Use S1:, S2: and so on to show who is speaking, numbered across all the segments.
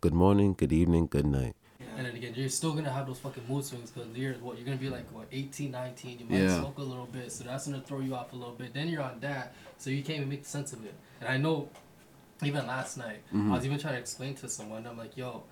S1: good morning, good evening, good night.
S2: And then again, you're still gonna have those fucking mood swings because you're what you're gonna be like what 18, 19. You might
S1: Yeah.
S2: smoke a little bit, so that's gonna throw you off a little bit. Then you're on that, so you can't even make sense of it. And I know, even last night,
S1: Mm-hmm.
S2: I was even trying to explain to someone. I'm like, yo,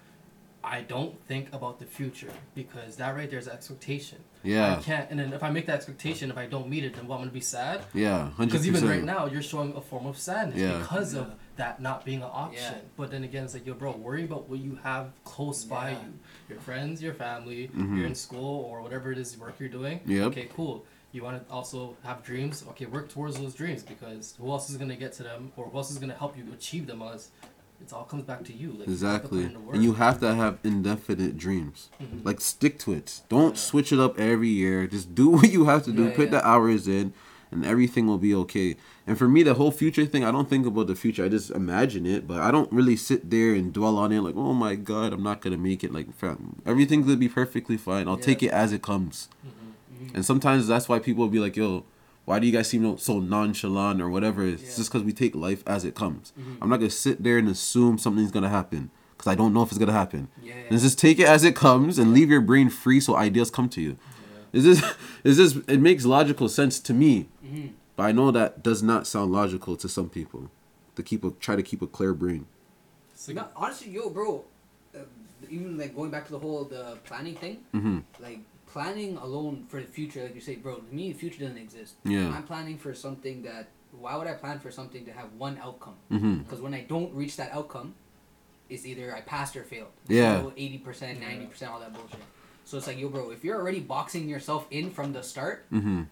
S2: I don't think about the future because that right there is expectation.
S1: Yeah.
S2: I can't. And then if I make that expectation, if I don't meet it, then what I'm gonna be sad.
S1: Yeah, hundred
S2: Because even right now, you're showing a form of sadness
S1: Yeah.
S2: because of that not being an option.
S3: Yeah.
S2: But then again, it's like, yo, bro, worry about what you have close by
S3: Yeah.
S2: you. Your friends, your family,
S1: mm-hmm.
S2: you're in school or whatever it is work you're doing.
S1: Yep.
S2: Okay, cool. You want to also have dreams. Okay, work towards those dreams because who else is gonna get to them or who else is gonna help you achieve them? Unless it all comes back to you. Like, you
S1: Exactly.
S2: in.
S1: And you have to have indefinite dreams.
S2: Mhm.
S1: Like stick to it. Don't
S2: Yeah.
S1: switch it up every year. Just do what you have to do.
S3: Yeah,
S1: Put
S3: yeah.
S1: the hours in and everything will be okay. And for me the whole future thing, I don't think about the future. I just imagine it, but I don't really sit there and dwell on it like, "Oh my god, I'm not going to make it." Like fam, everything's going to be perfectly fine. I'll take it as it comes.
S2: Mhm.
S1: And sometimes that's why people will be like, "Yo, why do you guys seem so nonchalant or whatever?" It's
S3: Yeah.
S1: just because we take life as it comes.
S2: Mhm.
S1: I'm not gonna sit there and assume something's gonna happen because I don't know if it's gonna happen.
S3: Yeah.
S1: Let's just take it as it comes and leave your brain free so ideas come to you. Is this is this it makes logical sense to me,
S3: Mhm.
S1: but I know that does not sound logical to some people. To keep a try to keep a clear brain.
S2: So,
S3: No, honestly, yo, bro, uh, even like going back to the whole the planning thing,
S1: Mm-hmm.
S3: like planning alone for the future, like you say, bro, to me, the future doesn't exist.
S1: Yeah.
S3: I'm planning for something that. Why would I plan for something to have one outcome?
S1: Mm-hmm.
S3: Because when I don't reach that outcome, it's either I passed or failed.
S1: Yeah.
S3: Eighty percent, ninety percent, all that bullshit. So it's like, yo, bro, if you're already boxing yourself in from the start,
S1: Mm-hmm.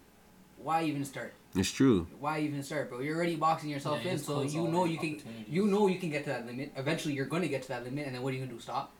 S3: Why even start?
S1: It's true.
S3: Why even start, bro? You're already boxing yourself
S2: Yeah,
S3: in, so you know you can. You know you can get to that limit. Eventually, you're gonna get to that limit, and then what are you gonna do? Stop?